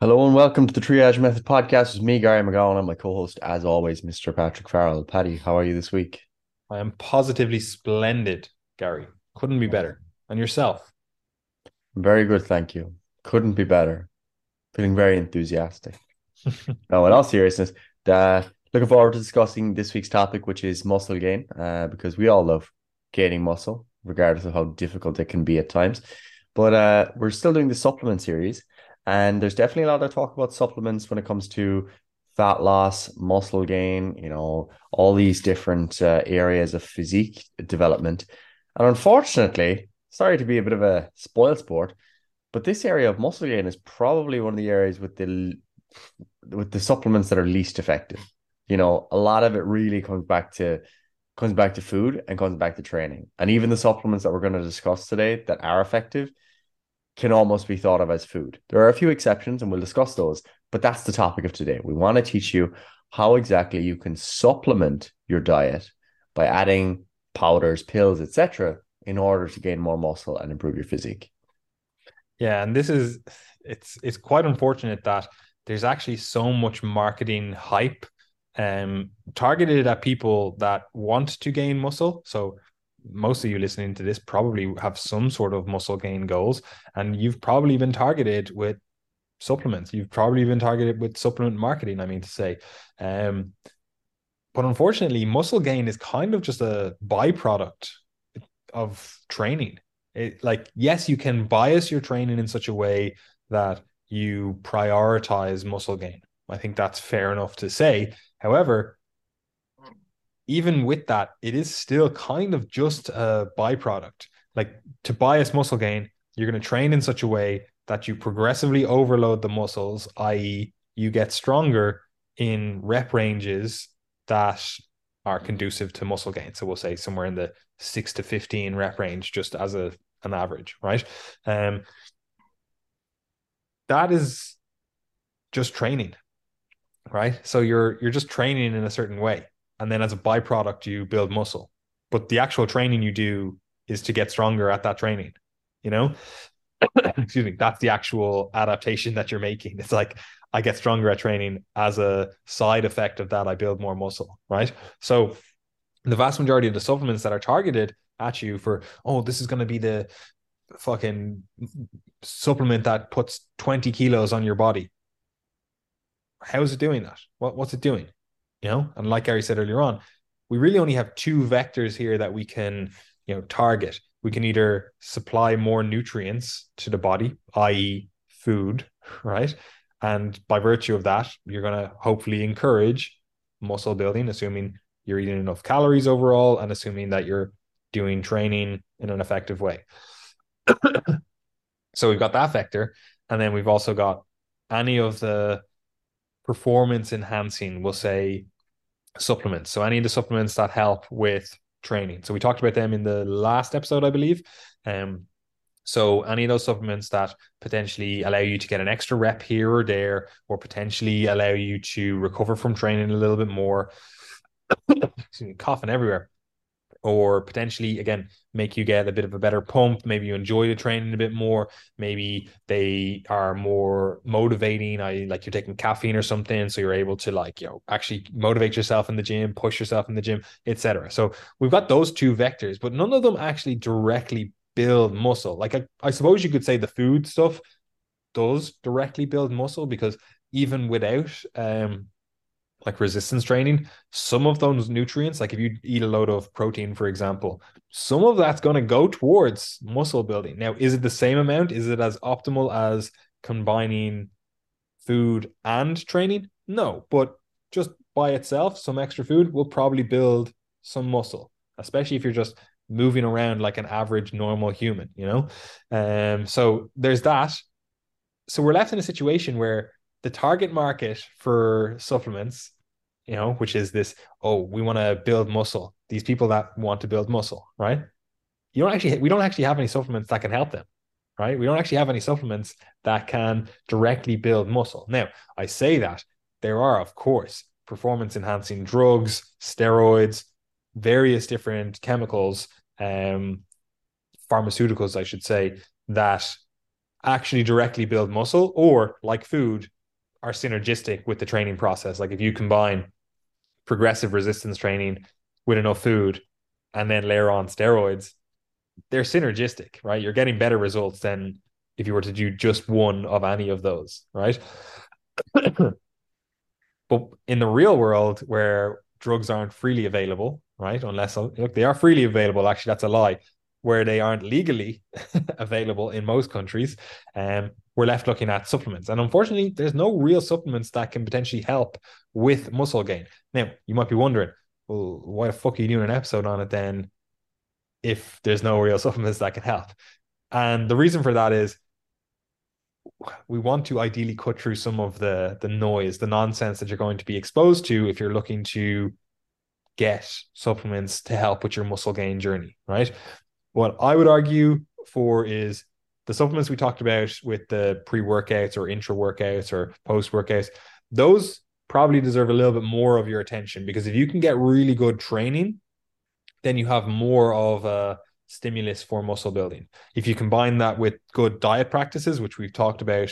Hello and welcome to the Triage Method podcast. It's me, Gary McGowan, and my co-host, as always, Mr. Patrick Farrell. Paddy, how are you this week? I am positively splendid, Gary. Couldn't be better. And yourself? Very good, thank you. Couldn't be better. Feeling very enthusiastic. now, in all seriousness, uh, looking forward to discussing this week's topic, which is muscle gain, uh, because we all love gaining muscle, regardless of how difficult it can be at times. But uh, we're still doing the supplement series. And there's definitely a lot of talk about supplements when it comes to fat loss, muscle gain, you know, all these different uh, areas of physique development. And unfortunately, sorry to be a bit of a spoil sport, but this area of muscle gain is probably one of the areas with the with the supplements that are least effective. You know, a lot of it really comes back to comes back to food and comes back to training. And even the supplements that we're going to discuss today that are effective can almost be thought of as food. There are a few exceptions, and we'll discuss those, but that's the topic of today. We want to teach you how exactly you can supplement your diet by adding powders, pills, etc., in order to gain more muscle and improve your physique. Yeah, and this is it's it's quite unfortunate that there's actually so much marketing hype um targeted at people that want to gain muscle. So most of you listening to this probably have some sort of muscle gain goals and you've probably been targeted with supplements. You've probably been targeted with supplement marketing i mean to say. Um but unfortunately muscle gain is kind of just a byproduct of training. It, like yes you can bias your training in such a way that you prioritize muscle gain. I think that's fair enough to say. However even with that, it is still kind of just a byproduct. Like to bias muscle gain, you're going to train in such a way that you progressively overload the muscles, i.e., you get stronger in rep ranges that are conducive to muscle gain. So we'll say somewhere in the six to 15 rep range, just as a an average, right? Um, that is just training, right? So you're you're just training in a certain way and then as a byproduct you build muscle. But the actual training you do is to get stronger at that training you know? Excuse me. That's the actual adaptation that you're making. It's like i get stronger at training as a side effect of that i build more muscle right? So the vast majority of the supplements that are targeted at you for oh this is going to be the fucking supplement that puts 20 kilos on your body. How is it doing that? What, what's it doing you know? And like gary said earlier on we really only have two vectors here that we can you know target. We can either supply more nutrients to the body i.e food right? And by virtue of that you're going to hopefully encourage muscle building assuming you're eating enough calories overall and assuming that you're doing training in an effective way. So we've got that vector and then we've also got any of the performance enhancing, we'll say supplements. So any of the supplements that help with training. So we talked about them in the last episode, I believe. Um, so any of those supplements that potentially allow you to get an extra rep here or there, or potentially allow you to recover from training a little bit more. Coughing everywhere or potentially again make you get a bit of a better pump. Maybe you enjoy the training a bit more. Maybe they are more motivating i like you're taking caffeine or something so you're able to like you know actually motivate yourself in the gym push yourself in the gym etc so we've got those two vectors but none of them actually directly build muscle. Like I, I suppose you could say the food stuff does directly build muscle because even without um like resistance training, some of those nutrients, like if you eat a load of protein, for example, some of that's going to go towards muscle building. Now, is it the same amount? Is it as optimal as combining food and training? No, but just by itself, some extra food will probably build some muscle, especially if you're just moving around like an average normal human, you know? Um, so there's that. So we're left in a situation where the target market for supplements, you know, which is this, oh, we want to build muscle. These people that want to build muscle, right? You don't actually, we don't actually have any supplements that can help them, right? We don't actually have any supplements that can directly build muscle. Now, I say that there are, of course, performance enhancing drugs, steroids, various different chemicals, um, pharmaceuticals, I should say, that actually directly build muscle or like food are synergistic with the training process. Like if you combine progressive resistance training with enough food and then layer on steroids, they're synergistic, right? You're getting better results than if you were to do just one of any of those, right? but in the real world where drugs aren't freely available, right? Unless look, they are freely available. Actually, that's a lie. Where they aren't legally available in most countries, um, we're left looking at supplements. And unfortunately, there's no real supplements that can potentially help with muscle gain. Now, you might be wondering, well, why the fuck are you doing an episode on it then if there's no real supplements that can help? And the reason for that is we want to ideally cut through some of the the noise, the nonsense that you're going to be exposed to if you're looking to get supplements to help with your muscle gain journey, right? What I would argue for is the supplements we talked about with the pre-workouts or intra workouts or post workouts, those probably deserve a little bit more of your attention because if you can get really good training, then you have more of a stimulus for muscle building. If you combine that with good diet practices, which we've talked about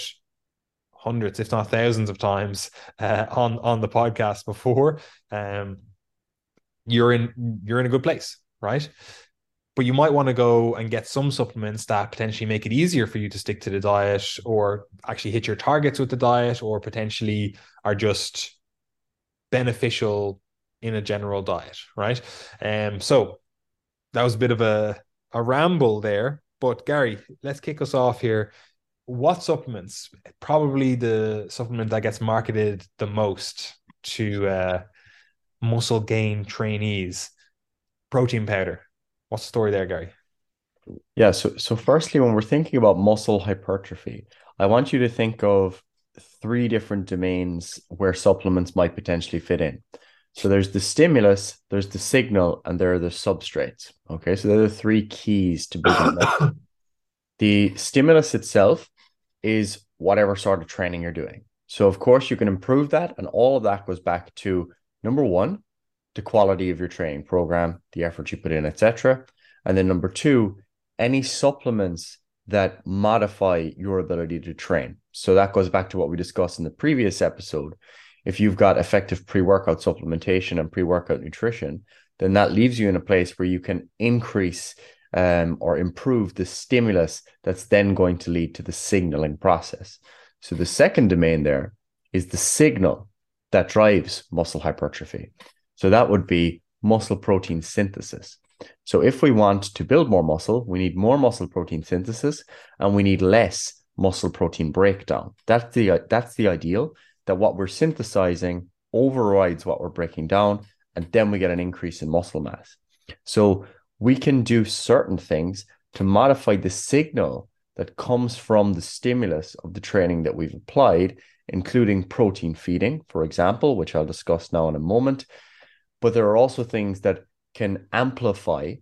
hundreds, if not thousands of times uh, on on the podcast before, um, you're in you're in a good place, right? But you might want to go and get some supplements that potentially make it easier for you to stick to the diet, or actually hit your targets with the diet, or potentially are just beneficial in a general diet, right? Um, so that was a bit of a a ramble there. But Gary, let's kick us off here. What supplements? Probably the supplement that gets marketed the most to uh, muscle gain trainees. Protein powder. What's the story there, Gary? Yeah. So, so firstly, when we're thinking about muscle hypertrophy, I want you to think of three different domains where supplements might potentially fit in. So there's the stimulus, there's the signal, and there are the substrates. Okay, so they're the three keys to building. the stimulus itself is whatever sort of training you're doing. So of course you can improve that, and all of that goes back to number one, the quality of your training program, the effort you put in, etc. And then number two, any supplements that modify your ability to train. So that goes back to what we discussed in the previous episode if you've got effective pre-workout supplementation and pre-workout nutrition, then that leaves you in a place where you can increase um, or improve the stimulus that's then going to lead to the signaling process. So the second domain there is the signal that drives muscle hypertrophy. So that would be muscle protein synthesis. So if we want to build more muscle, we need more muscle protein synthesis and we need less muscle protein breakdown. That's the that's the ideal that what we're synthesizing overrides what we're breaking down, and then we get an increase in muscle mass. So we can do certain things to modify the signal that comes from the stimulus of the training that we've applied, including protein feeding, for example, which I'll discuss now in a moment. But there are also things that can amplify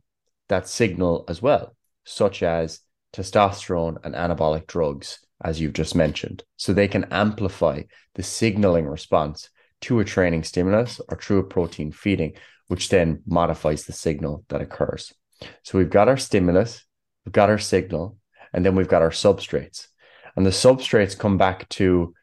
that signal as well, such as testosterone and anabolic drugs as you've just mentioned. So they can amplify the signaling response to a training stimulus or through a protein feeding, which then modifies the signal that occurs. So we've got our stimulus, we've got our signal, and then we've got our substrates. And the substrates come back to,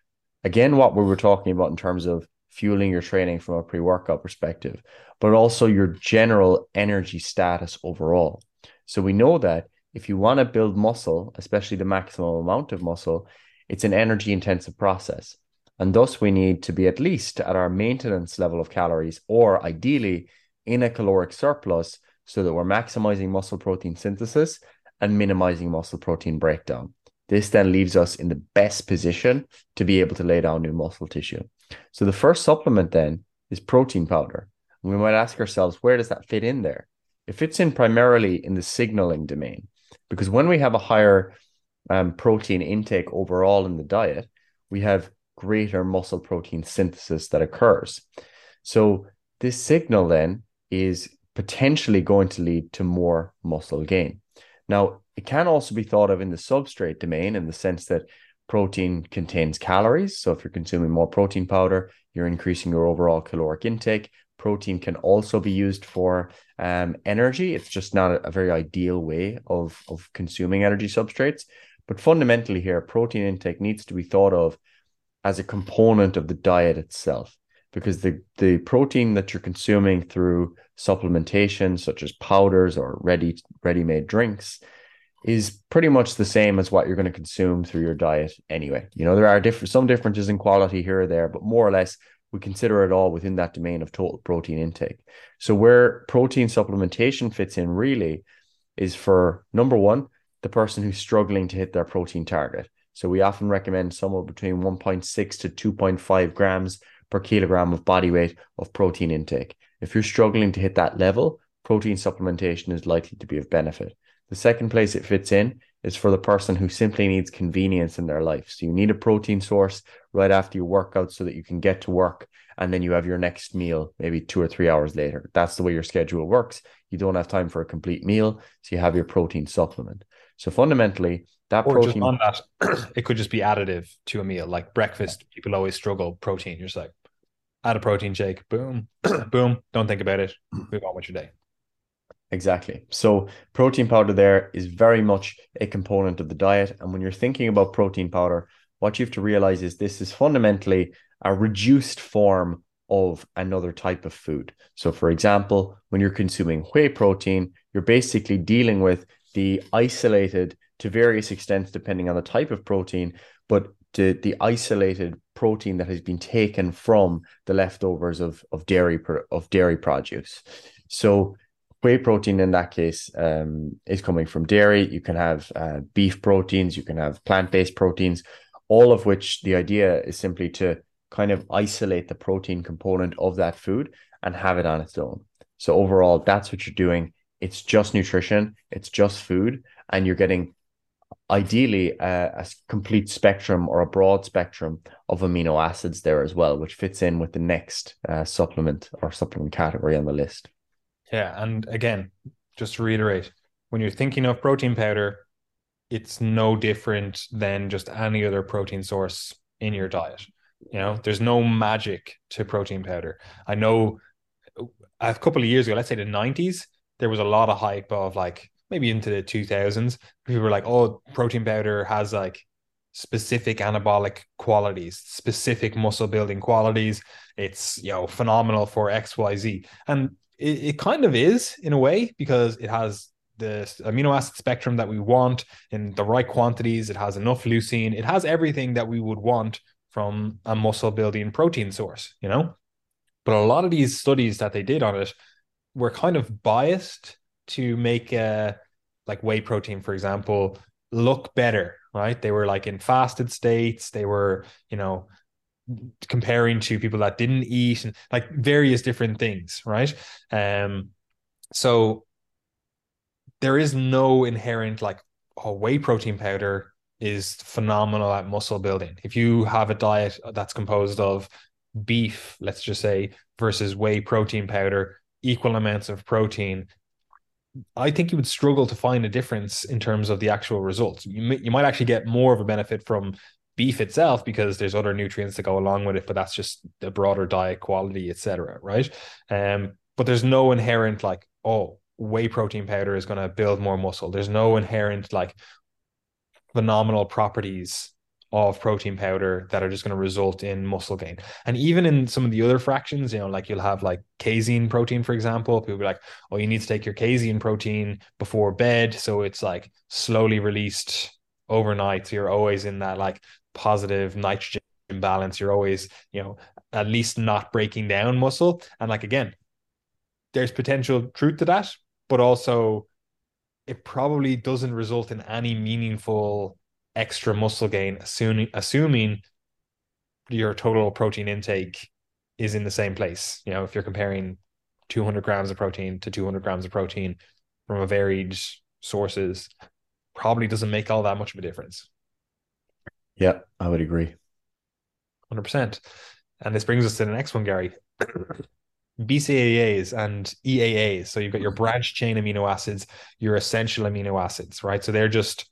again, what we were talking about in terms of fueling your training from a pre workout perspective, but also your general energy status overall. So we know that if you want to build muscle, especially the maximum amount of muscle, it's an energy intensive process. And thus, we need to be at least at our maintenance level of calories, or ideally in a caloric surplus, so that we're maximizing muscle protein synthesis and minimizing muscle protein breakdown. This then leaves us in the best position to be able to lay down new muscle tissue. So, the first supplement then is protein powder. And we might ask ourselves, where does that fit in there? It fits in primarily in the signaling domain. Because when we have a higher um, protein intake overall in the diet, we have greater muscle protein synthesis that occurs. So this signal then is potentially going to lead to more muscle gain. Now, it can also be thought of in the substrate domain in the sense that protein contains calories. So if you're consuming more protein powder, you're increasing your overall caloric intake. Protein can also be used for um, energy. It's just not a, a very ideal way of, of consuming energy substrates. But fundamentally, here, protein intake needs to be thought of as a component of the diet itself because the, the protein that you're consuming through supplementation, such as powders or ready ready made drinks, is pretty much the same as what you're going to consume through your diet anyway. You know, there are different some differences in quality here or there, but more or less we consider it all within that domain of total protein intake. So where protein supplementation fits in really is for number one, the person who's struggling to hit their protein target. So we often recommend somewhere between 1.6 to 2.5 grams per kilogram of body weight of protein intake. If you're struggling to hit that level, protein supplementation is likely to be of benefit. The second place it fits in is for the person who simply needs convenience in their life. So you need a protein source right after your workout so that you can get to work and then you have your next meal maybe two or three hours later. That's the way your schedule works. You don't have time for a complete meal, so you have your protein supplement. So fundamentally, that or protein on that, it could just be additive to a meal. Like breakfast, people always struggle protein. You're just like, add a protein shake, boom, boom. Don't think about it. Move on with your day. Exactly. So protein powder there is very much a component of the diet. And when you're thinking about protein powder, what you have to realize is this is fundamentally a reduced form of another type of food. So, for example, when you're consuming whey protein, you're basically dealing with the isolated to various extents, depending on the type of protein, but the, the isolated protein that has been taken from the leftovers of, of dairy of dairy produce. So whey protein in that case um, is coming from dairy. You can have uh, beef proteins, you can have plant based proteins, all of which the idea is simply to kind of isolate the protein component of that food and have it on its own. So overall, that's what you're doing. It's just nutrition, it's just food, and you're getting ideally a, a complete spectrum or a broad spectrum of amino acids there as well, which fits in with the next uh, supplement or supplement category on the list. Yeah, and again, just to reiterate, when you're thinking of protein powder, it's no different than just any other protein source in your diet. You know, there's no magic to protein powder. I know a couple of years ago, let's say the 90s, there was a lot of hype of like maybe into the 2000s. People were like, oh, protein powder has like specific anabolic qualities, specific muscle building qualities. It's, you know, phenomenal for XYZ. And it, it kind of is in a way because it has the amino acid spectrum that we want in the right quantities. It has enough leucine. It has everything that we would want from a muscle building protein source, you know? But a lot of these studies that they did on it were kind of biased to make uh like whey protein, for example, look better, right? They were like in fasted states, they were, you know, comparing to people that didn't eat and like various different things, right? Um so there is no inherent like oh whey protein powder is phenomenal at muscle building. If you have a diet that's composed of beef, let's just say, versus whey protein powder, equal amounts of protein, I think you would struggle to find a difference in terms of the actual results. You, may, you might actually get more of a benefit from beef itself because there's other nutrients that go along with it, but that's just the broader diet quality, etc. Right? Um, but there's no inherent like, oh, whey protein powder is going to build more muscle. There's no inherent like, phenomenal properties of protein powder that are just going to result in muscle gain. And even in some of the other fractions, you know, like you'll have like casein protein, for example, people be like, oh, you need to take your casein protein before bed. So it's like slowly released overnight. So you're always in that like positive nitrogen balance. You're always, you know, at least not breaking down muscle. And like, again, there's potential truth to that, but also it probably doesn't result in any meaningful extra muscle gain, assuming assuming your total protein intake is in the same place. You know, if you're comparing 200 grams of protein to 200 grams of protein from a varied sources, probably doesn't make all that much of a difference. Yeah, I would agree. 100%. And this brings us to the next one, Gary. BCAAs and EAAs. So you've got your branch chain amino acids, your essential amino acids, right? So they're just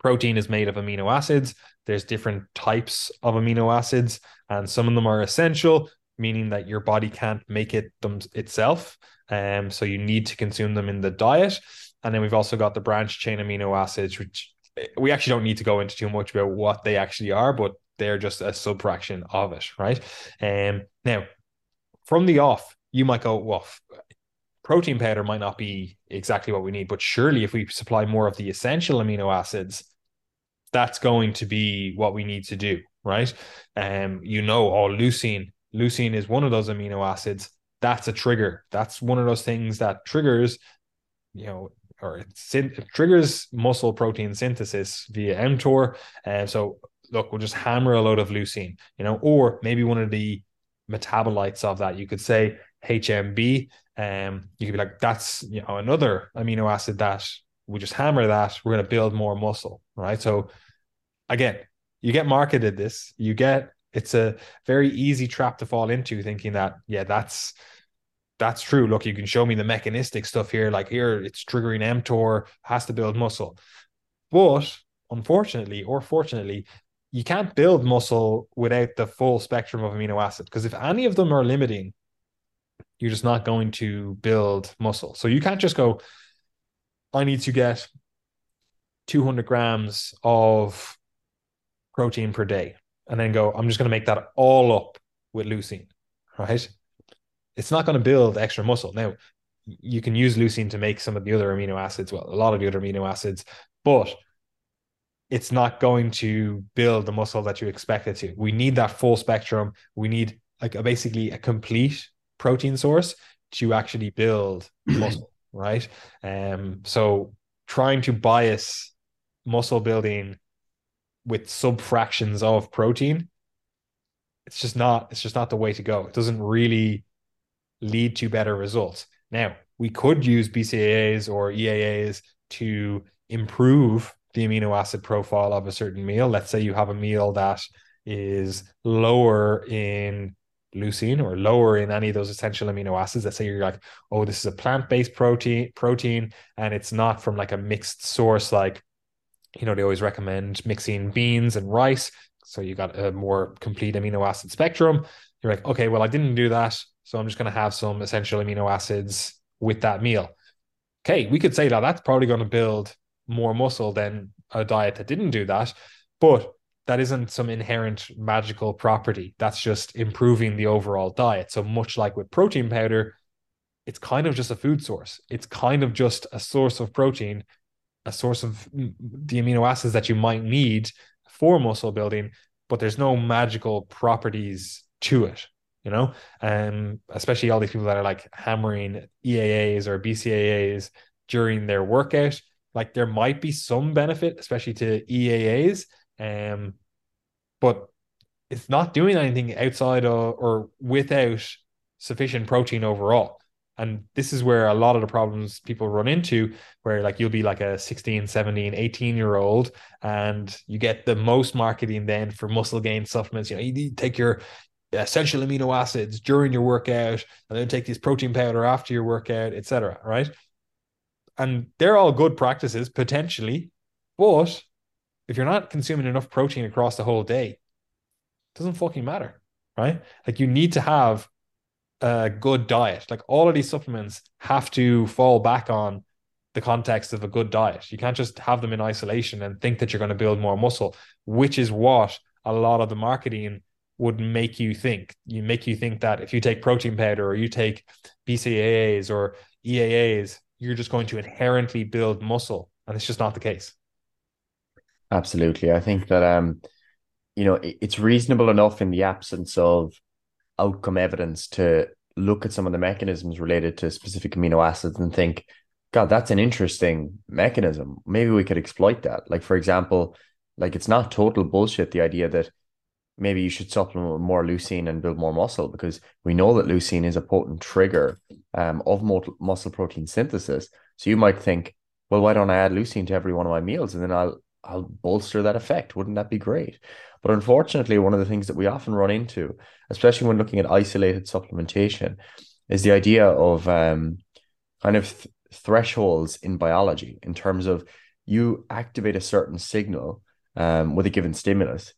protein is made of amino acids. There's different types of amino acids, and some of them are essential, meaning that your body can't make it them itself. Um, so you need to consume them in the diet. And then we've also got the branch chain amino acids, which we actually don't need to go into too much about what they actually are, but they're just a subfraction of it, right? Um, now, from the off, you might go, well, protein powder might not be exactly what we need, but surely if we supply more of the essential amino acids, that's going to be what we need to do, right? Um, you know, oh, leucine, leucine is one of those amino acids. That's a trigger. That's one of those things that triggers, you know, or it triggers muscle protein synthesis via mTOR. And uh, so, look, we'll just hammer a load of leucine, you know, or maybe one of the metabolites of that. You could say HMB. Um, you could be like, that's you know another amino acid that we just hammer that. We're going to build more muscle, right? So, again, you get marketed this. You get it's a very easy trap to fall into, thinking that yeah, that's that's true. Look, you can show me the mechanistic stuff here. Like here, it's triggering mTOR, has to build muscle. But unfortunately, or fortunately, you can't build muscle without the full spectrum of amino acid. Because if any of them are limiting, you're just not going to build muscle. So you can't just go, I need to get 200 grams of protein per day and then go, I'm just going to make that all up with leucine, right? It's not going to build extra muscle. Now, you can use leucine to make some of the other amino acids, well, a lot of the other amino acids, but it's not going to build the muscle that you expect it to. We need that full spectrum. We need like a, basically a complete protein source to actually build muscle, right? Um, so trying to bias muscle building with sub fractions of protein, it's just not, it's just not the way to go. It doesn't really lead to better results. Now, we could use BCAAs or EAAs to improve the amino acid profile of a certain meal. Let's say you have a meal that is lower in leucine or lower in any of those essential amino acids. Let's say you're like, oh, this is a plant-based protein protein, and it's not from like a mixed source, like you know, they always recommend mixing beans and rice. So you got a more complete amino acid spectrum. You're like, okay, well, I didn't do that. So I'm just going to have some essential amino acids with that meal. Okay, we could say that that's probably going to build more muscle than a diet that didn't do that, but that isn't some inherent magical property. That's just improving the overall diet. So much like with protein powder, it's kind of just a food source. It's kind of just a source of protein, a source of the amino acids that you might need for muscle building, but there's no magical properties to it you know, um, especially all these people that are like hammering EAAs or BCAAs during their workout. Like there might be some benefit, especially to EAAs, um, but it's not doing anything outside of or without sufficient protein overall. And this is where a lot of the problems people run into, where like you'll be like a 16, 17, 18 year old, and you get the most marketing then for muscle gain supplements. You know, you take your essential amino acids during your workout and then take this protein powder after your workout etc right? And they're all good practices potentially but if you're not consuming enough protein across the whole day it doesn't fucking matter right? Like you need to have a good diet. Like all of these supplements have to fall back on the context of a good diet. You can't just have them in isolation and think that you're going to build more muscle which is what a lot of the marketing would make you think. You make you think that if you take protein powder or you take BCAAs or EAAs, you're just going to inherently build muscle, and it's just not the case. Absolutely, I think that um, you know, it's reasonable enough in the absence of outcome evidence to look at some of the mechanisms related to specific amino acids and think, God, that's an interesting mechanism. Maybe we could exploit that. Like, for example, like it's not total bullshit the idea that maybe you should supplement with more leucine and build more muscle because we know that leucine is a potent trigger um, of muscle protein synthesis. So you might think, well, why don't I add leucine to every one of my meals and then I'll I'll bolster that effect. Wouldn't that be great? But unfortunately, one of the things that we often run into, especially when looking at isolated supplementation, is the idea of um, kind of th- thresholds in biology in terms of you activate a certain signal um, with a given stimulus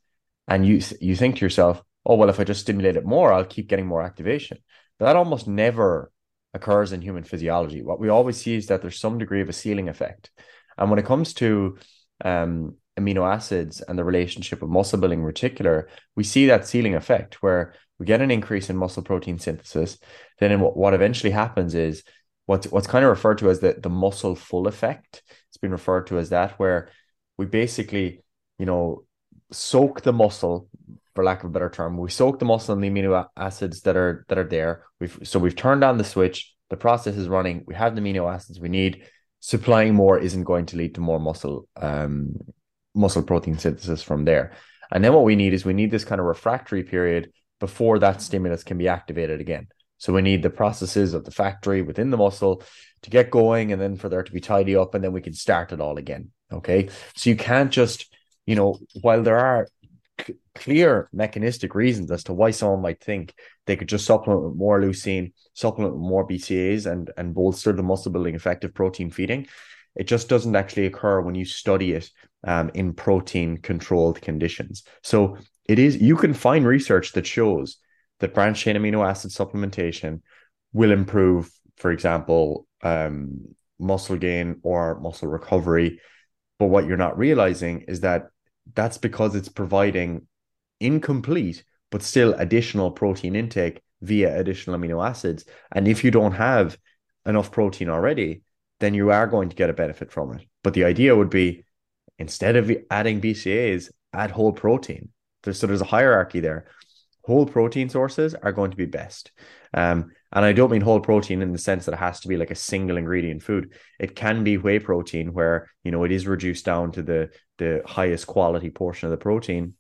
and you you think to yourself, oh well, if I just stimulate it more, I'll keep getting more activation. But that almost never occurs in human physiology. What we always see is that there's some degree of a ceiling effect, and when it comes to um, amino acids and the relationship with muscle building in particular, we see that ceiling effect where we get an increase in muscle protein synthesis. Then what, what eventually happens is what's what's kind of referred to as the, the muscle full effect. It's been referred to as that, where we basically, you know, soak the muscle, for lack of a better term, we soak the muscle in the amino acids that are that are there. We've so we've turned on the switch, the process is running, we have the amino acids we need. Supplying more isn't going to lead to more muscle um muscle protein synthesis from there. And then what we need is we need this kind of refractory period before that stimulus can be activated again. So we need the processes of the factory within the muscle to get going and then for there to be tidy up and then we can start it all again. Okay. So you can't just, you know, while there are c- clear mechanistic reasons as to why someone might think they could just supplement with more leucine, supplement with more BCAAs and, and bolster the muscle building effect of protein feeding. It just doesn't actually occur when you study it um, in protein controlled conditions. So it is, you can find research that shows that branched chain amino acid supplementation will improve, for example, um, muscle gain or muscle recovery. But what you're not realizing is that that's because it's providing incomplete, but still additional protein intake via additional amino acids. And if you don't have enough protein already, then you are going to get a benefit from it. But the idea would be instead of adding BCAAs, add whole protein. There's, so there's a hierarchy there whole protein sources are going to be best. Um, and I don't mean whole protein in the sense that it has to be like a single ingredient food. It can be whey protein where, you know, it is reduced down to the the highest quality portion of the protein.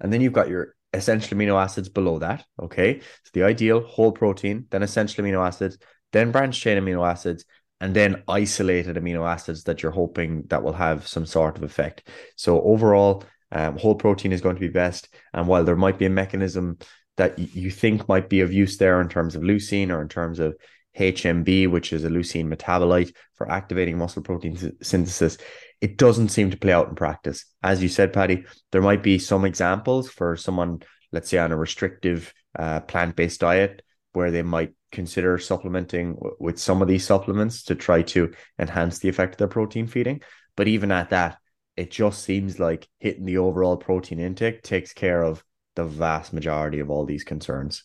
And then you've got your essential amino acids below that. Okay. So the ideal whole protein, then essential amino acids, then branched chain amino acids, and then isolated amino acids that you're hoping that will have some sort of effect. So overall, um, whole protein is going to be best. And while there might be a mechanism that you think might be of use there in terms of leucine or in terms of HMB, which is a leucine metabolite for activating muscle protein synthesis, it doesn't seem to play out in practice. As you said, Paddy, there might be some examples for someone, let's say, on a restrictive uh, plant based diet where they might consider supplementing w- with some of these supplements to try to enhance the effect of their protein feeding. But even at that, it just seems like hitting the overall protein intake takes care of the vast majority of all these concerns.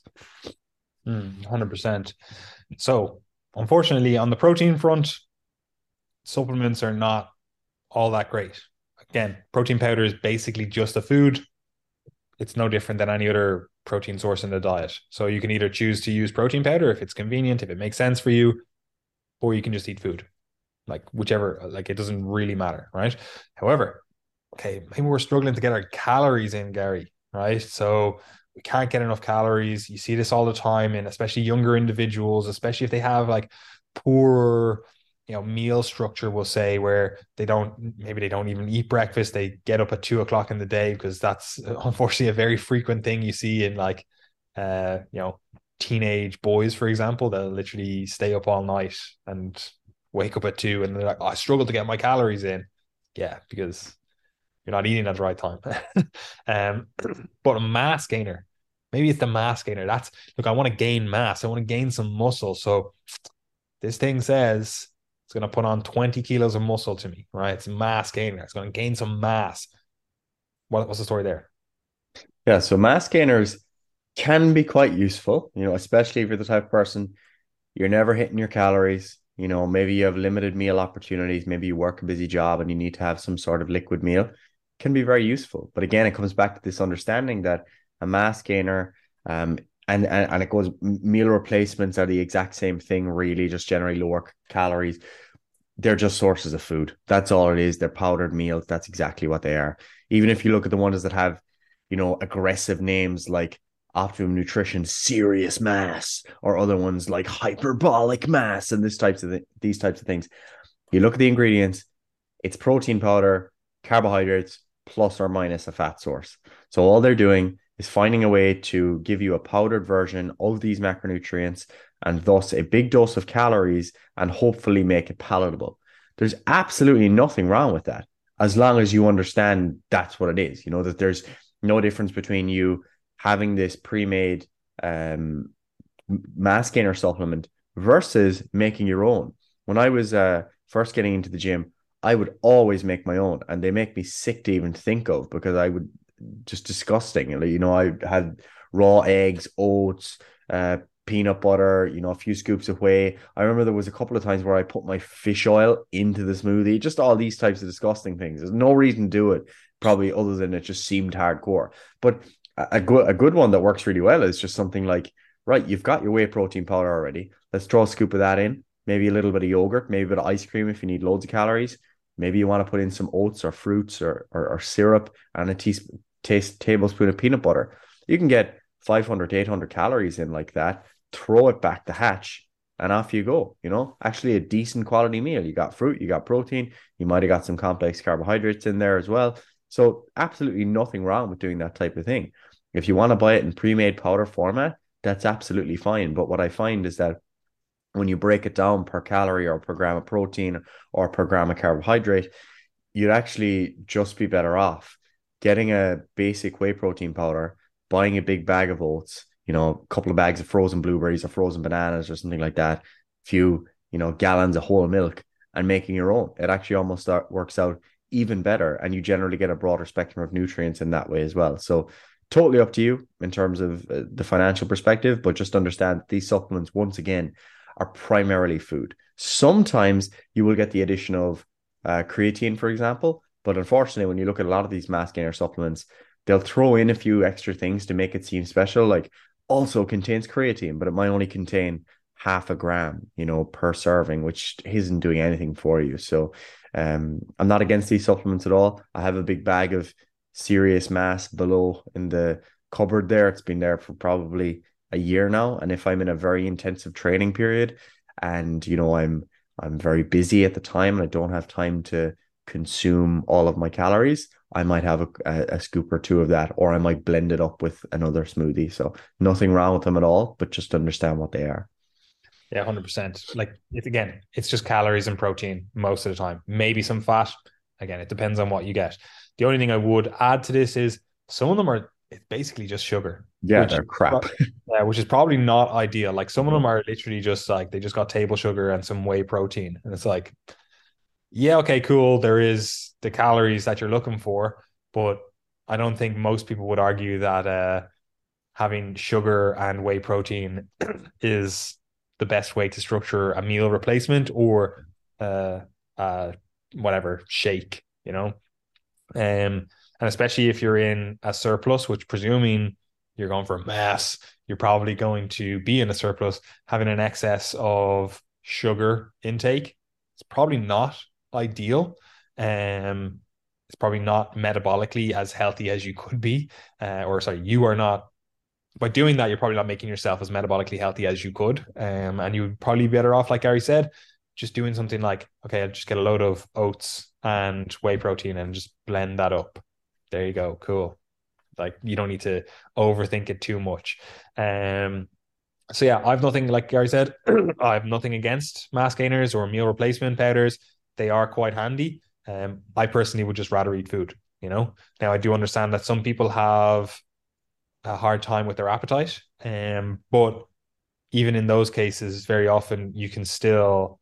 Mm, 100%. So, unfortunately, on the protein front, supplements are not all that great. Again, protein powder is basically just a food. It's no different than any other protein source in the diet. So, you can either choose to use protein powder if it's convenient, if it makes sense for you, or you can just eat food like whichever like it doesn't really matter right however okay maybe we're struggling to get our calories in gary right? So we can't get enough calories. You see this all the time and especially younger individuals especially if they have like poor you know meal structure we'll say where they don't maybe they don't even eat breakfast. They get up at two o'clock in the day because that's unfortunately a very frequent thing you see in like uh you know teenage boys for example they'll literally stay up all night and wake up at two and they're like, oh, I struggle to get my calories in. Yeah, because you're not eating at the right time. um, but a mass gainer, maybe it's the mass gainer. That's look, I want to gain mass, I want to gain some muscle. So this thing says it's going to put on 20 kilos of muscle to me, right? It's mass gainer, it's going to gain some mass. What, what's the story there? Yeah, so mass gainers can be quite useful, you know, especially if you're the type of person you're never hitting your calories you know, maybe you have limited meal opportunities, maybe you work a busy job and you need to have some sort of liquid meal, can be very useful. But again, it comes back to this understanding that a mass gainer um, and, and and it goes meal replacements are the exact same thing, really, just generally lower calories. They're just sources of food. That's all it is. They're powdered meals. That's exactly what they are. Even if you look at the ones that have, you know, aggressive names like optimum nutrition serious mass or other ones like hyperbolic mass and this types of th- these types of things you look at the ingredients it's protein powder carbohydrates plus or minus a fat source so all they're doing is finding a way to give you a powdered version of these macronutrients and thus a big dose of calories and hopefully make it palatable there's absolutely nothing wrong with that as long as you understand that's what it is you know that there's no difference between you having this pre-made um, mass gainer supplement versus making your own. When I was uh, first getting into the gym, I would always make my own, and they make me sick to even think of because I would just disgusting. You know, I had raw eggs, oats, uh, peanut butter, you know, a few scoops of whey. I remember there was a couple of times where I put my fish oil into the smoothie, just all these types of disgusting things. There's no reason to do it, probably other than it just seemed hardcore. But a good a good one that works really well is just something like, right, you've got your whey protein powder already. Let's throw a scoop of that in, maybe a little bit of yogurt, maybe a bit of ice cream if you need loads of calories. Maybe you want to put in some oats or fruits or or, or syrup and a teaspoon taste tablespoon of peanut butter. You can get 500 to 800 calories in like that, throw it back the hatch, and off you go. You know, actually a decent quality meal. You got fruit, you got protein, you might have got some complex carbohydrates in there as well. So, absolutely nothing wrong with doing that type of thing. If you want to buy it in pre made powder format, that's absolutely fine. But what I find is that when you break it down per calorie or per gram of protein or per gram of carbohydrate, you'd actually just be better off getting a basic whey protein powder, buying a big bag of oats, you know, a couple of bags of frozen blueberries or frozen bananas or something like that, a few, you know, gallons of whole milk and making your own. It actually almost works out even better and you generally get a broader spectrum of nutrients in that way as well. So totally up to you in terms of uh, the financial perspective, but just understand these supplements once again are primarily food. Sometimes you will get the addition of uh, creatine, for example, but unfortunately, when you look at a lot of these mass gainer supplements, they'll throw in a few extra things to make it seem special. Like also contains creatine, but it might only contain half a gram, you know, per serving, which isn't doing anything for you. So um, I'm not against these supplements at all. I have a big bag of serious mass below in the cupboard there. It's been there for probably a year now. And if I'm in a very intensive training period and you know I'm I'm very busy at the time and I don't have time to consume all of my calories, I might have a, a, a, scoop or two of that, or I might blend it up with another smoothie. So nothing wrong with them at all, but just understand what they are. Yeah, hundred percent. Like it again, it's just calories and protein most of the time. Maybe some fat. Again, it depends on what you get. The only thing I would add to this is some of them are it's basically just sugar. Yeah, they're crap. yeah, which is probably not ideal. Like some of them are literally just like they just got table sugar and some whey protein, and it's like yeah, okay, cool. There is the calories that you're looking for, but I don't think most people would argue that uh, having sugar and whey protein is the best way to structure a meal replacement or uh, uh, whatever shake, you know. Um, and especially if you're in a surplus, which presuming you're going for a mass, you're probably going to be in a surplus, having an excess of sugar intake. It's probably not ideal. Um, it's probably not metabolically as healthy as you could be, uh, or sorry, you are not. By doing that, you're probably not making yourself as metabolically healthy as you could, um, and you would probably be better off, like Gary said, just doing something like, okay, I'll just get a load of oats and whey protein and just blend that up. There you go, cool. Like you don't need to overthink it too much. Um, so yeah, I've nothing like Gary said. I have nothing against mass gainers or meal replacement powders they are quite handy. Um, I personally would just rather eat food. You know, now I do understand that some people have a hard time with their appetite, um, but even in those cases, very often you can still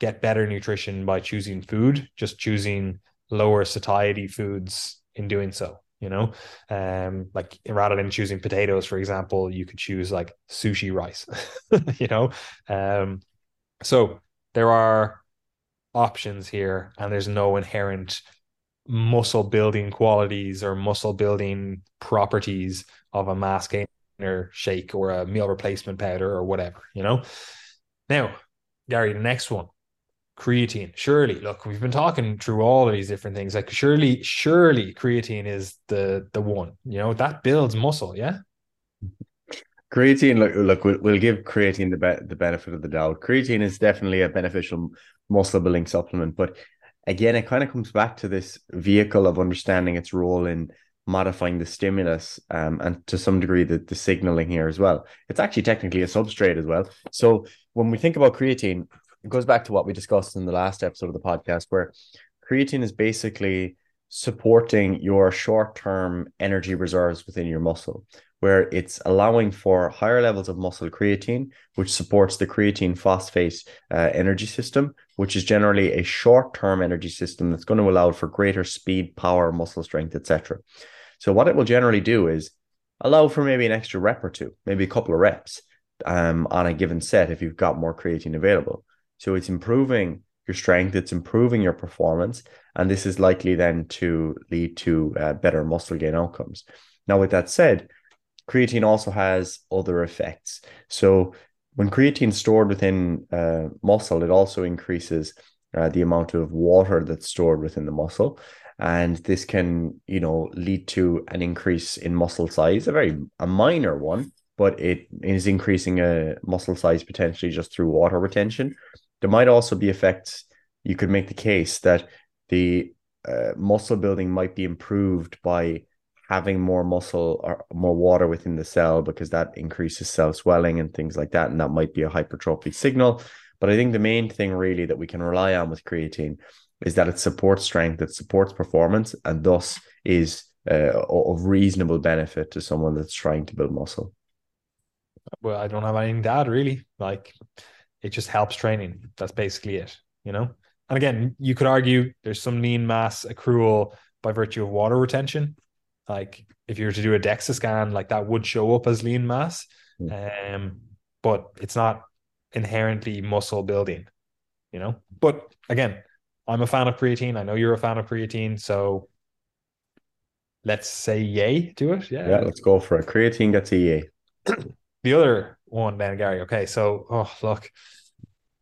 get better nutrition by choosing food, just choosing lower satiety foods in doing so. You know, um, like rather than choosing potatoes, for example, you could choose like sushi rice. you know, um, so there are options here and there's no inherent muscle building qualities or muscle building properties of a mass gainer shake or a meal replacement powder or whatever, you know. Now, Gary, the next one, creatine. Surely, look, we've been talking through all of these different things. Like surely, surely creatine is the the one, you know, that builds muscle, yeah. Creatine, look, look, we'll, we'll give creatine the be- the benefit of the doubt. Creatine is definitely a beneficial muscle building supplement, but again, it kind of comes back to this vehicle of understanding its role in modifying the stimulus um, and to some degree the, the signaling here as well. It's actually technically a substrate as well. So when we think about creatine, it goes back to what we discussed in the last episode of the podcast, where creatine is basically supporting your short term energy reserves within your muscle, where it's allowing for higher levels of muscle creatine, which supports the creatine phosphate uh, energy system, which is generally a short term energy system that's going to allow for greater speed, power, muscle strength, etc. So, what it will generally do is allow for maybe an extra rep or two, maybe a couple of reps um, on a given set if you've got more creatine available. So, it's improving your strength, it's improving your performance, and this is likely then to lead to uh, better muscle gain outcomes. Now, with that said, creatine also has other effects. So, when creatine is stored within uh, muscle, it also increases uh, the amount of water that's stored within the muscle, and this can, you know, lead to an increase in muscle size, a very a minor one, but it is increasing a muscle size potentially just through water retention. There might also be effects. You could make the case that the uh, muscle building might be improved by having more muscle or more water within the cell because that increases cell swelling and things like that. And that might be a hypertrophy signal. But I think the main thing really that we can rely on with creatine is that it supports strength, it supports performance, and thus is uh, of reasonable benefit to someone that's trying to build muscle. Well, I don't have anything to add really. Like it just helps training. That's basically it, you know? And again, you could argue there's some lean mass accrual by virtue of water retention. Like if you were to do a DEXA scan, like that would show up as lean mass. Mm. Um, but it's not inherently muscle building, you know? But again, I'm a fan of creatine. I know you're a fan of creatine. So let's say yay to it. Yeah. Yeah, let's go for it. Creatine gets a yay. the other one then, Gary. Okay, so oh look,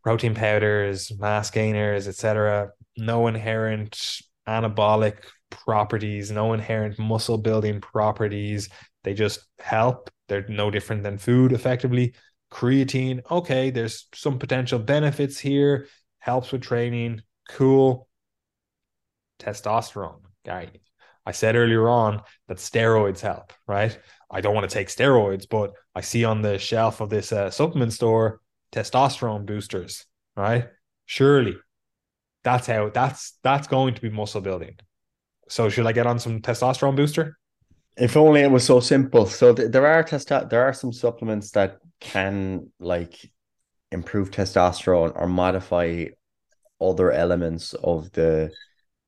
protein powders, mass gainers, etc. No inherent anabolic properties, no inherent muscle building properties. They just help. They're no different than food, effectively. Creatine, okay, there's some potential benefits here. Helps with training. Cool. Testosterone, Gary. I said earlier on that steroids help, right? I don't want to take steroids, but I see on the shelf of this uh, supplement store testosterone boosters, right? Surely that's how that's that's going to be muscle building. So should I get on some testosterone booster? If only it was so simple. So th- there are test there are some supplements that can like improve testosterone or modify other elements of the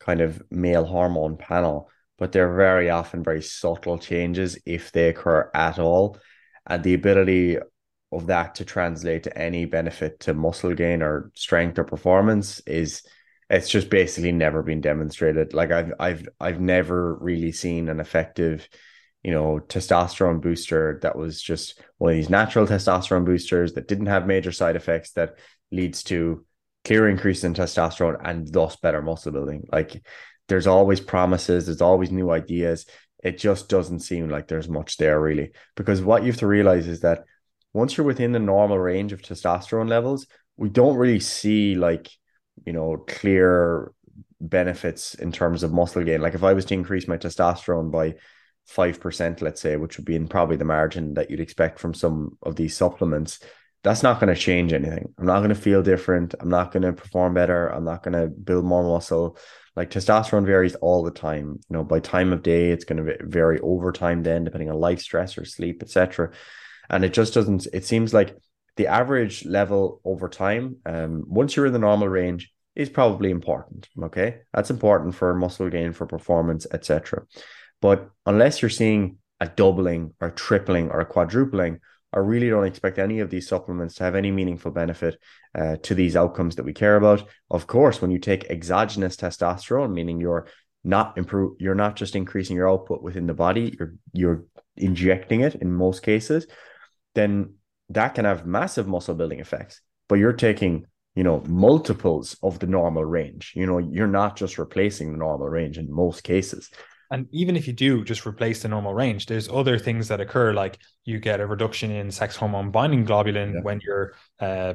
kind of male hormone panel but they're very often very subtle changes if they occur at all. And the ability of that to translate to any benefit to muscle gain or strength or performance is it's just basically never been demonstrated. Like I've I've I've never really seen an effective, you know, testosterone booster that was just one of these natural testosterone boosters that didn't have major side effects that leads to clear increase in testosterone and thus better muscle building. Like there's always promises, there's always new ideas. It just doesn't seem like there's much there really. Because what you have to realize is that once you're within the normal range of testosterone levels, we don't really see like, you know, clear benefits in terms of muscle gain. Like if I was to increase my testosterone by 5%, let's say, which would be in probably the margin that you'd expect from some of these supplements, that's not going to change anything. I'm not going to feel different. I'm not going to perform better. I'm not going to build more muscle. Like testosterone varies all the time. You know, by time of day, it's going to vary over time. Then, depending on life stress or sleep, etc. And it just doesn't. It seems like the average level over time, um, once you're in the normal range, is probably important. Okay, that's important for muscle gain, for performance, etc. But unless you're seeing a doubling or tripling or a quadrupling I really don't expect any of these supplements to have any meaningful benefit uh, to these outcomes that we care about. Of course, when you take exogenous testosterone, meaning you're not improve, you're not just increasing your output within the body, you're you're injecting it in most cases, then that can have massive muscle building effects. But you're taking you know multiples of the normal range. You know, you're not just replacing the normal range in most cases. And even if you do just replace the normal range, there's other things that occur, like you get a reduction in sex hormone binding globulin yeah. when you're uh,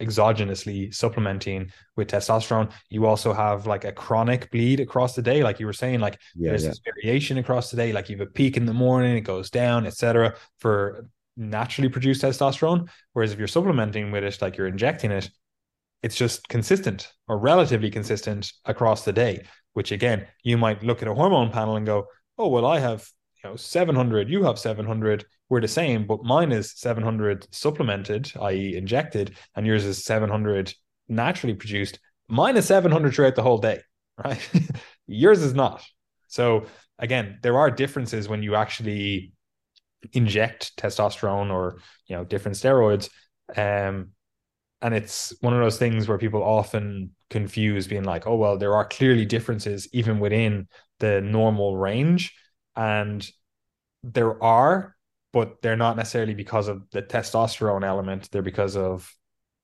exogenously supplementing with testosterone. You also have like a chronic bleed across the day, like you were saying, like yeah, there's yeah. this variation across the day, like you have a peak in the morning, it goes down, etc. For naturally produced testosterone. Whereas if you're supplementing with it, like you're injecting it, it's just consistent or relatively consistent across the day. Which again, you might look at a hormone panel and go, oh, well, I have you know 700 you have 700 we're the same but mine is 700 supplemented i.e injected and yours is 700 naturally produced. Mine is 700 throughout the whole day right? Yours is not. So again there are differences when you actually inject testosterone or you know different steroids um and it's one of those things where people often confuse being like oh well there are clearly differences even within the normal range. And there are but they're not necessarily because of the testosterone element. They're because of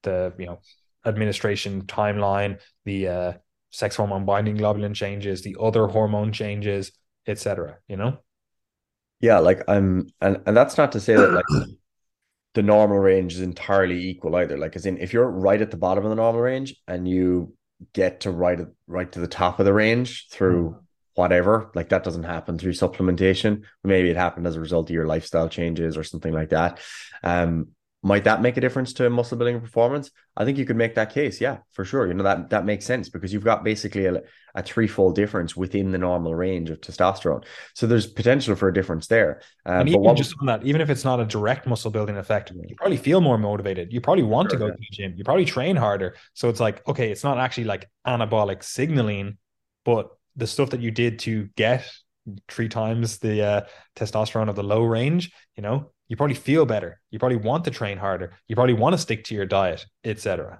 the you know administration timeline the uh, sex hormone binding globulin changes the other hormone changes etc you know? Yeah like i'm and, and that's not to say that like the normal range is entirely equal either. Like as in if you're right at the bottom of the normal range and you get to right right to the top of the range through mm whatever. Like that doesn't happen through supplementation. Maybe it happened as a result of your lifestyle changes or something like that. Um, might that make a difference to muscle building performance? I think you could make that case. Yeah, for sure. You know that that makes sense because you've got basically a, a threefold difference within the normal range of testosterone. So there's potential for a difference there. Um, and even what, just on that, even if it's not a direct muscle building effect, you probably feel more motivated. You probably want sure, to go yeah. to the gym. You probably train harder. So it's like okay, it's not actually like anabolic signaling, but the stuff that you did to get three times the uh, testosterone of the low range, you know, you probably feel better. You probably want to train harder. You probably want to stick to your diet, etc.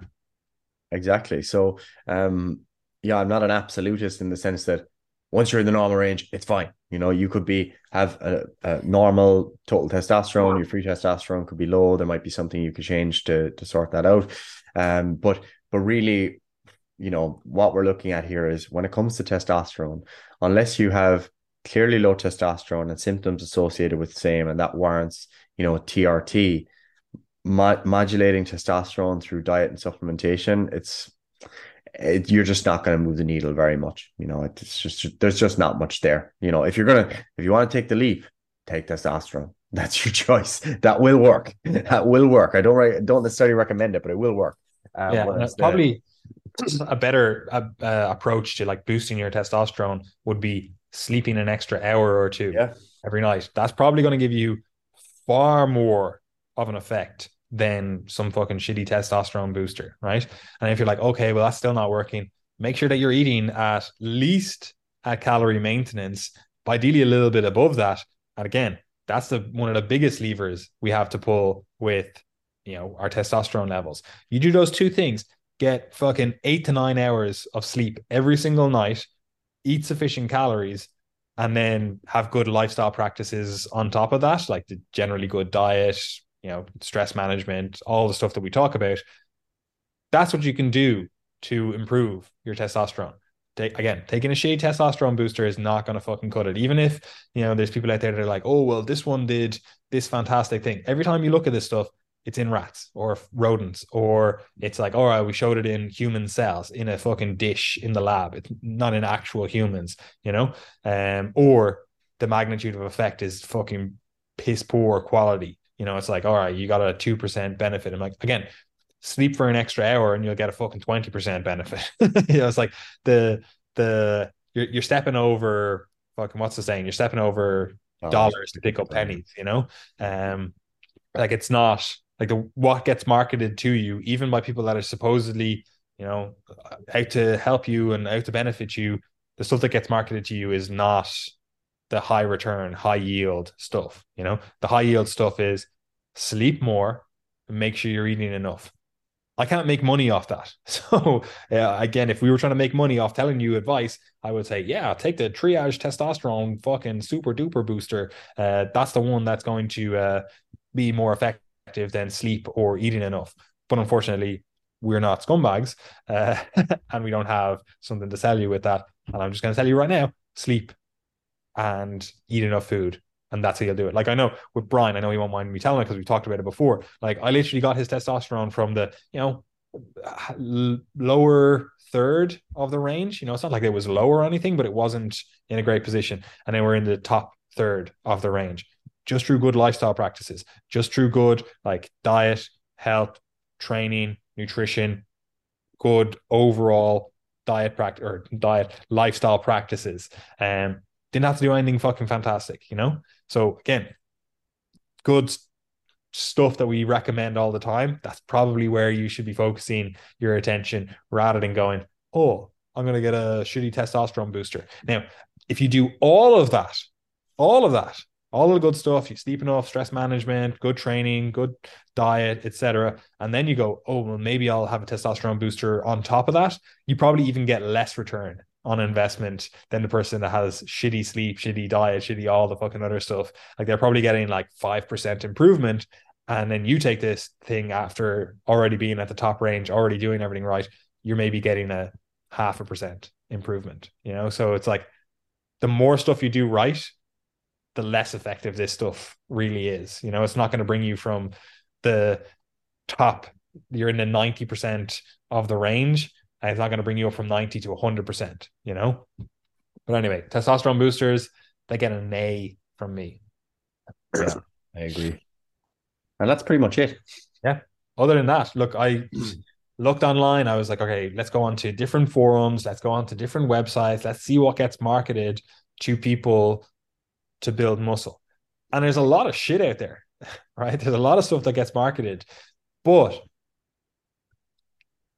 Exactly. So, um, yeah, I'm not an absolutist in the sense that once you're in the normal range, it's fine. You know, you could be have a, a normal total testosterone. Your free testosterone could be low. There might be something you could change to to sort that out. Um, but but really, you know, what we're looking at here is when it comes to testosterone, unless you have clearly low testosterone and symptoms associated with same, and that warrants, you know, TRT, mo- modulating testosterone through diet and supplementation, it's it, you're just not going to move the needle very much. You know, it's just there's just not much there. You know, if you're gonna if you want to take the leap, take testosterone. That's your choice. That will work. That will work. I don't don't necessarily recommend it, but it will work. Uh, yeah, probably a better uh, uh, approach to like boosting your testosterone would be sleeping an extra hour or two yeah. every night. That's probably going to give you far more of an effect than some fucking shitty testosterone booster, right? And if you're like, okay, well, that's still not working, make sure that you're eating at least at calorie maintenance, ideally a little bit above that. And again, that's the one of the biggest levers we have to pull with you know our testosterone levels. You do those two things, get fucking eight to nine hours of sleep every single night, eat sufficient calories, and then have good lifestyle practices on top of that, like the generally good diet, you know, stress management, all the stuff that we talk about. That's what you can do to improve your testosterone. Take, again, taking a shade testosterone booster is not going to fucking cut it. Even if, you know, there's people out there that are like, oh, well, this one did this fantastic thing. Every time you look at this stuff, it's in rats or rodents, or it's like, all right, we showed it in human cells in a fucking dish in the lab. It's not in actual humans, you know? Um, or the magnitude of effect is fucking piss poor quality. You know, it's like, all right, you got a 2% benefit. I'm like, again, sleep for an extra hour and you'll get a fucking 20% benefit. you know, it's like the, the, you're, you're stepping over fucking, what's the saying? You're stepping over dollars to pick up pennies, you know? Um, like it's not, like the what gets marketed to you, even by people that are supposedly, you know, out to help you and out to benefit you, the stuff that gets marketed to you is not the high return, high yield stuff. You know, the high yield stuff is sleep more and make sure you're eating enough. I can't make money off that. So uh, again, if we were trying to make money off telling you advice, I would say, yeah, take the triage testosterone fucking super duper booster. Uh, that's the one that's going to uh, be more effective effective than sleep or eating enough. But unfortunately, we're not scumbags uh, and we don't have something to sell you with that. And I'm just going to tell you right now sleep and eat enough food. And that's how you'll do it. Like I know with Brian, I know he won't mind me telling it because we've talked about it before. Like I literally got his testosterone from the, you know, l- lower third of the range. You know, it's not like it was lower or anything, but it wasn't in a great position. And then we're in the top third of the range just through good lifestyle practices, just through good like diet, health, training, nutrition, good overall diet practice or diet lifestyle practices. Um, didn't have to do anything fucking fantastic, you know. So again, good stuff that we recommend all the time. That's probably where you should be focusing your attention rather than going, oh, I'm going to get a shitty testosterone booster. Now, if you do all of that, all of that, all the good stuff, you sleep enough, stress management, good training, good diet, etc., and then you go, oh, well, maybe I'll have a testosterone booster on top of that. You probably even get less return on investment than the person that has shitty sleep, shitty diet, shitty all the fucking other stuff. Like they're probably getting like 5% improvement. And then you take this thing after already being at the top range, already doing everything right, you're maybe getting a half a percent improvement, you know? So it's like the more stuff you do right, the less effective this stuff really is. You know, it's not going to bring you from the top, you're in the 90% of the range and it's not going to bring you up from 90 to 100%, you know? But anyway, testosterone boosters, they get an A from me. Yeah, I agree. And that's pretty much it. Yeah. Other than that, look, I looked online. I was like, okay, let's go on to different forums. Let's go on to different websites. Let's see what gets marketed to people to build muscle. And there's a lot of shit out there, right? There's a lot of stuff that gets marketed. But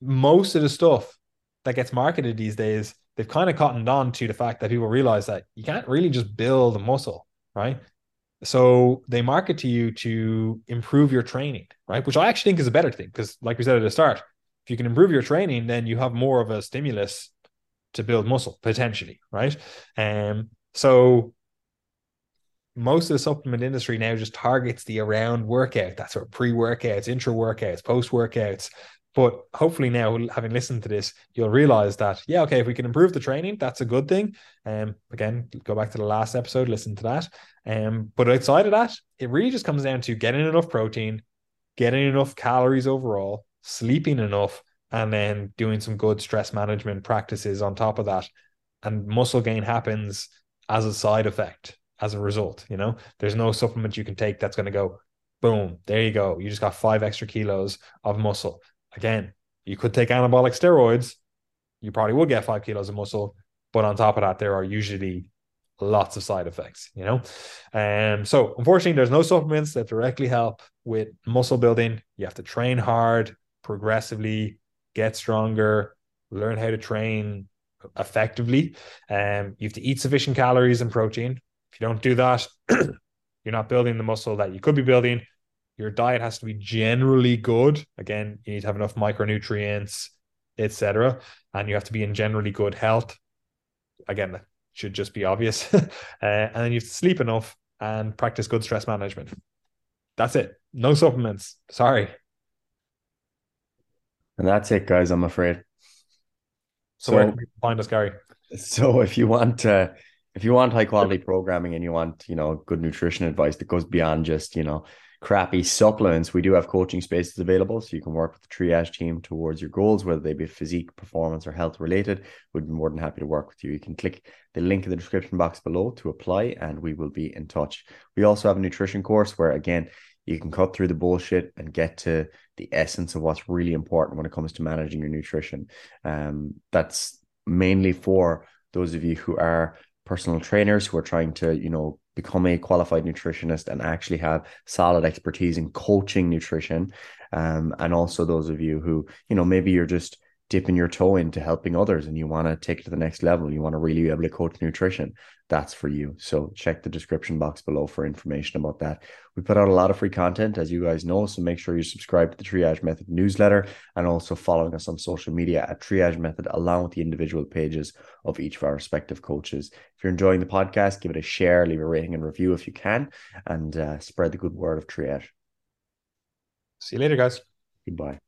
most of the stuff that gets marketed these days, they've kind of cottoned on to the fact that people realize that you can't really just build muscle, right? So they market to you to improve your training, right? Which I actually think is a better thing because, like we said at the start, if you can improve your training, then you have more of a stimulus to build muscle potentially, right? Um, so most of the supplement industry now just targets the around workout, that sort of pre workouts, intra workouts, post workouts, but hopefully now, having listened to this, you'll realize that yeah, okay, if we can improve the training, that's a good thing. Um, again, go back to the last episode, listen to that. Um, but outside of that, it really just comes down to getting enough protein, getting enough calories overall, sleeping enough, and then doing some good stress management practices on top of that. And muscle gain happens as a side effect, as a result. You know, there's no supplement you can take that's going to go, boom, there you go. You just got five extra kilos of muscle again, you could take anabolic steroids, you probably would get five kilos of muscle, but on top of that, there are usually lots of side effects, you know? Um, so unfortunately, there's no supplements that directly help with muscle building. You have to train hard, progressively, get stronger, learn how to train effectively. Um, you have to eat sufficient calories and protein. You don't do that, you're not building the muscle that you could be building. Your diet has to be generally good. Again, you need to have enough micronutrients, etc. And you have to be in generally good health. Again, that should just be obvious. uh, and then you have to sleep enough and practice good stress management. That's it. No supplements. Sorry. And that's it, guys. I'm afraid. So, so where can we find us, Gary? So if you want uh, if you want high quality programming and you want you know good nutrition advice that goes beyond just you know crappy supplements, we do have coaching spaces available. So you can work with the triage team towards your goals, whether they be physique, performance, or health related. We'd be more than happy to work with you. You can click the link in the description box below to apply, and we will be in touch. We also have a nutrition course where, again, you can cut through the bullshit and get to the essence of what's really important when it comes to managing your nutrition. Um, that's mainly for those of you who are personal trainers who are trying to, you know, become a qualified nutritionist and actually have solid expertise in coaching nutrition. Um, and also those of you who, you know, maybe you're just dipping your toe into helping others and you want to take it to the next level, you want to really be able to coach nutrition, that's for you. So check the description box below for information about that. We put out a lot of free content, as you guys know. So make sure you subscribe to the Triage Method newsletter and also following us on social media at Triage Method, along with the individual pages of each of our respective coaches. If you're enjoying the podcast, give it a share, leave a rating and review if you can, and uh, spread the good word of Triage. See you later, guys. Goodbye.